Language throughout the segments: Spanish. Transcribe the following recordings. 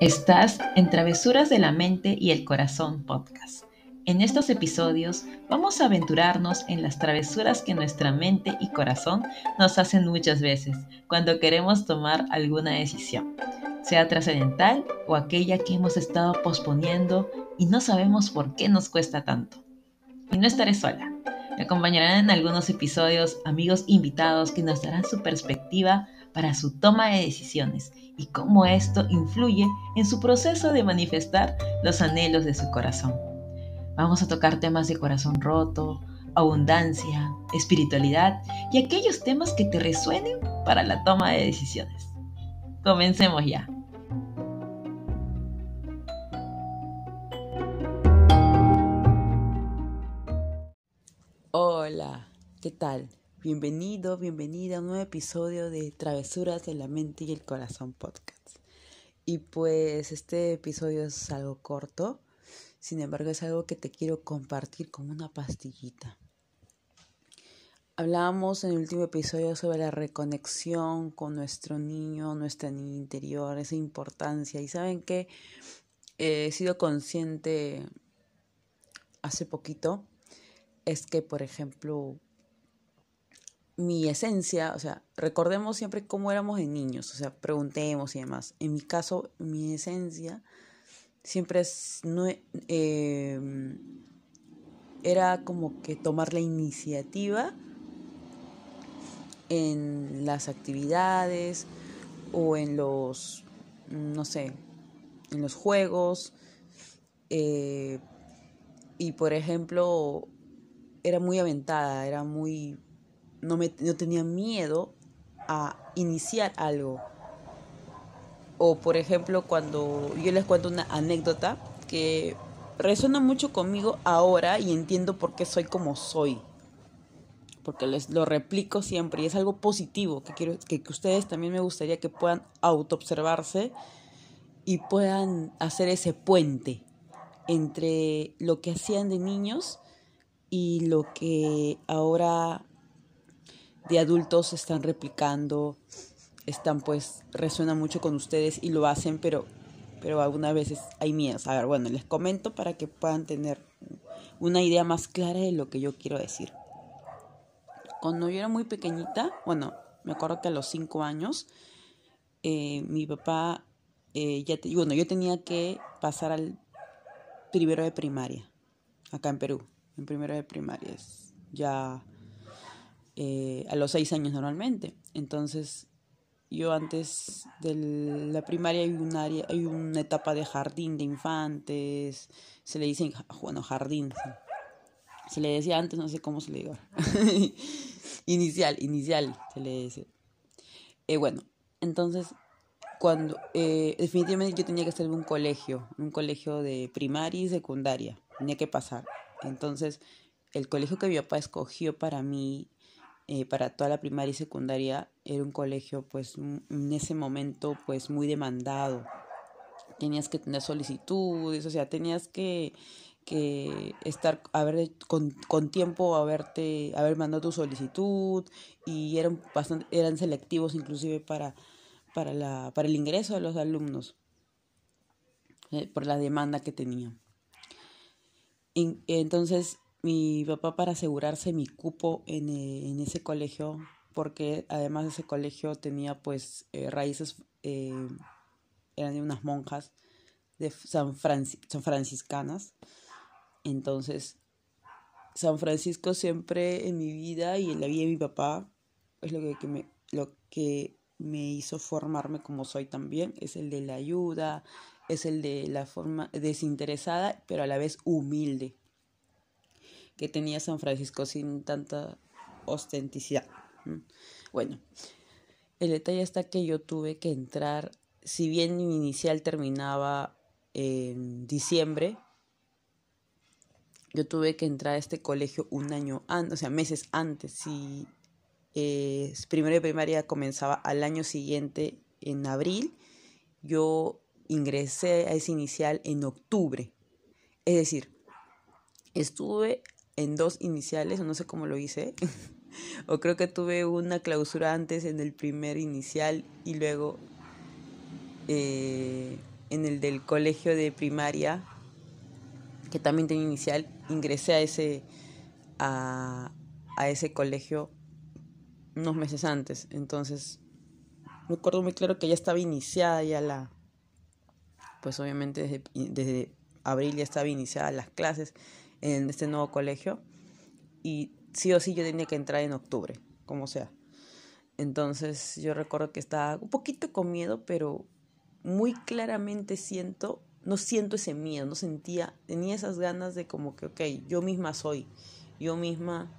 Estás en Travesuras de la Mente y el Corazón podcast. En estos episodios vamos a aventurarnos en las travesuras que nuestra mente y corazón nos hacen muchas veces cuando queremos tomar alguna decisión, sea trascendental o aquella que hemos estado posponiendo y no sabemos por qué nos cuesta tanto. Y no estaré sola. Me acompañarán en algunos episodios amigos invitados que nos darán su perspectiva para su toma de decisiones y cómo esto influye en su proceso de manifestar los anhelos de su corazón. Vamos a tocar temas de corazón roto, abundancia, espiritualidad y aquellos temas que te resuenen para la toma de decisiones. Comencemos ya. Hola, ¿qué tal? Bienvenido, bienvenida a un nuevo episodio de Travesuras de la Mente y el Corazón podcast. Y pues este episodio es algo corto, sin embargo es algo que te quiero compartir como una pastillita. Hablábamos en el último episodio sobre la reconexión con nuestro niño, nuestra niña interior, esa importancia. Y saben que he sido consciente hace poquito, es que, por ejemplo, mi esencia, o sea, recordemos siempre cómo éramos de niños, o sea, preguntemos y demás. En mi caso, mi esencia siempre es, no, em, era como que tomar la iniciativa en las actividades o en los, no sé, en los juegos. Eh, y por ejemplo, era muy aventada, era muy no, me, no tenía miedo a iniciar algo. O por ejemplo, cuando yo les cuento una anécdota que resuena mucho conmigo ahora y entiendo por qué soy como soy. Porque les lo replico siempre y es algo positivo que quiero que, que ustedes también me gustaría que puedan autoobservarse y puedan hacer ese puente entre lo que hacían de niños y lo que ahora de adultos están replicando, están pues, resuena mucho con ustedes y lo hacen, pero, pero algunas veces hay miedos. A ver, bueno, les comento para que puedan tener una idea más clara de lo que yo quiero decir. Cuando yo era muy pequeñita, bueno, me acuerdo que a los cinco años, eh, mi papá, eh, bueno, yo tenía que pasar al primero de primaria, acá en Perú, en primero de primaria. Es ya eh, a los seis años normalmente. Entonces, yo antes de la primaria hay un área, hay una etapa de jardín de infantes, se le dice, bueno, jardín, se le decía antes, no sé cómo se le diga. inicial, inicial, se le dice. Eh, bueno, entonces, cuando, eh, definitivamente yo tenía que estar en un colegio, un colegio de primaria y secundaria, tenía que pasar. Entonces, el colegio que mi papá escogió para mí eh, para toda la primaria y secundaria era un colegio pues en ese momento pues muy demandado. Tenías que tener solicitudes, o sea, tenías que, que estar, haber, con, con tiempo haberte, haber mandado tu solicitud y eran, bastante, eran selectivos inclusive para, para, la, para el ingreso de los alumnos, eh, por la demanda que tenían. entonces, mi papá para asegurarse mi cupo en, eh, en ese colegio, porque además ese colegio tenía pues eh, raíces, eh, eran de unas monjas de San, San franciscanas. Entonces, San Francisco siempre en mi vida y en la vida de mi papá es lo que me, lo que me hizo formarme como soy también, es el de la ayuda, es el de la forma desinteresada, pero a la vez humilde que tenía San Francisco sin tanta ostenticidad. Bueno, el detalle está que yo tuve que entrar, si bien mi inicial terminaba en diciembre, yo tuve que entrar a este colegio un año antes, o sea, meses antes. Si eh, primero de primaria comenzaba al año siguiente, en abril, yo ingresé a ese inicial en octubre. Es decir, estuve en dos iniciales, no sé cómo lo hice, o creo que tuve una clausura antes en el primer inicial y luego eh, en el del colegio de primaria, que también tenía inicial, ingresé a ese, a, a ese colegio unos meses antes. Entonces, me acuerdo muy claro que ya estaba iniciada ya la, pues obviamente desde, desde abril ya estaba iniciada las clases en este nuevo colegio y sí o sí yo tenía que entrar en octubre, como sea. Entonces yo recuerdo que estaba un poquito con miedo, pero muy claramente siento, no siento ese miedo, no sentía, tenía esas ganas de como que, ok, yo misma soy, yo misma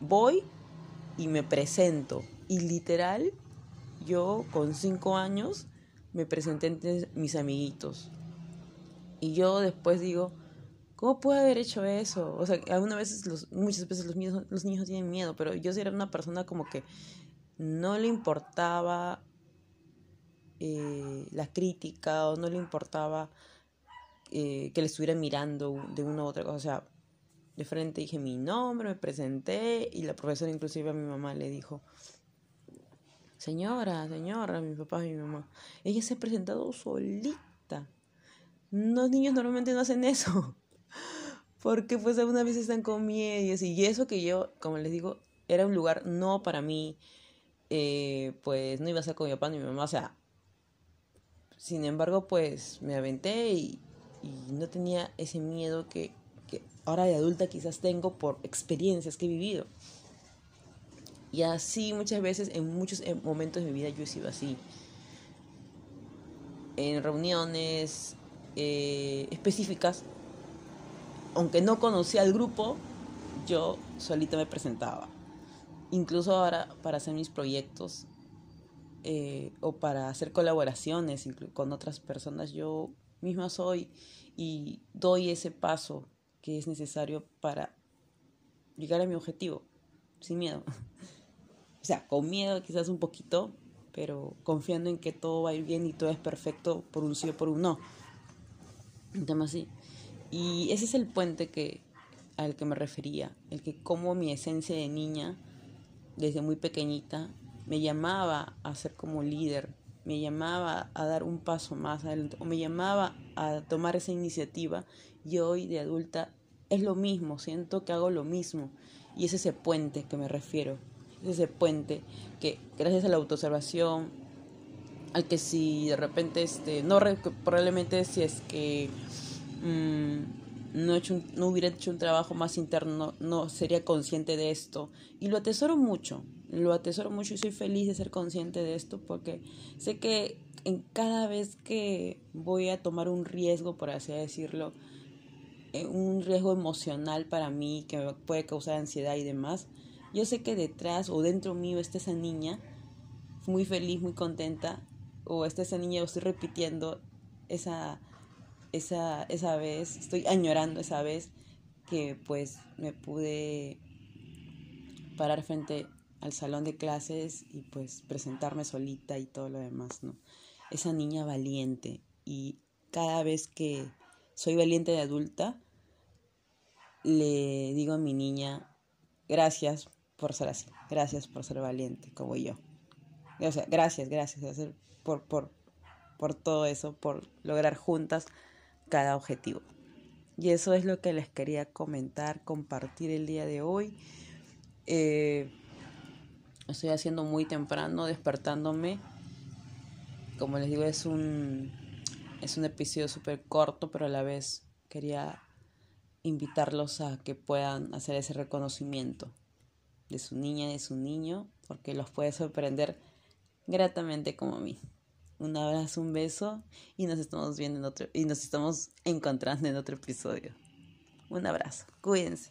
voy y me presento. Y literal, yo con cinco años me presenté entre mis amiguitos. Y yo después digo, ¿cómo puedo haber hecho eso? O sea, algunas veces, muchas veces los niños, los niños tienen miedo, pero yo era una persona como que no le importaba eh, la crítica o no le importaba eh, que le estuviera mirando de una u otra cosa. O sea, de frente dije mi nombre, me presenté y la profesora inclusive a mi mamá le dijo, señora, señora, mi papá y mi mamá, ella se ha presentado solita. Los niños normalmente no hacen eso. Porque pues algunas veces están miedo y eso que yo, como les digo, era un lugar no para mí, eh, pues no iba a ser con mi papá ni mi mamá, o sea, sin embargo, pues me aventé y, no tenía ese miedo que ahora de adulta quizás tengo por experiencias que he vivido. Y así muchas veces, en muchos momentos de mi vida yo he sido así. En reuniones eh, específicas, aunque no conocía al grupo, yo solita me presentaba. Incluso ahora para hacer mis proyectos eh, o para hacer colaboraciones con otras personas, yo misma soy y doy ese paso que es necesario para llegar a mi objetivo, sin miedo. o sea, con miedo quizás un poquito, pero confiando en que todo va a ir bien y todo es perfecto por un sí o por un no. Un tema así. Y ese es el puente que, al que me refería, el que como mi esencia de niña, desde muy pequeñita, me llamaba a ser como líder, me llamaba a dar un paso más o me llamaba a tomar esa iniciativa y hoy de adulta es lo mismo, siento que hago lo mismo. Y es ese puente que me refiero, es ese puente que gracias a la autoobservación, al que si de repente, este, no probablemente si es que mm, no, no hubiera hecho un trabajo más interno, no sería consciente de esto. Y lo atesoro mucho, lo atesoro mucho y soy feliz de ser consciente de esto porque sé que en cada vez que voy a tomar un riesgo, por así decirlo, eh, un riesgo emocional para mí que me puede causar ansiedad y demás, yo sé que detrás o dentro mío está esa niña muy feliz, muy contenta, o está esa niña, estoy repitiendo esa, esa, esa vez, estoy añorando esa vez que pues me pude parar frente al salón de clases y pues presentarme solita y todo lo demás, ¿no? Esa niña valiente y cada vez que soy valiente de adulta, le digo a mi niña, gracias por ser así, gracias por ser valiente como yo. O sea, gracias, gracias por, por, por todo eso, por lograr juntas cada objetivo. Y eso es lo que les quería comentar, compartir el día de hoy. Eh, estoy haciendo muy temprano, despertándome. Como les digo, es un es un episodio súper corto, pero a la vez quería invitarlos a que puedan hacer ese reconocimiento de su niña, de su niño, porque los puede sorprender gratamente como a mí. Un abrazo, un beso y nos estamos viendo en otro y nos estamos encontrando en otro episodio. Un abrazo, cuídense.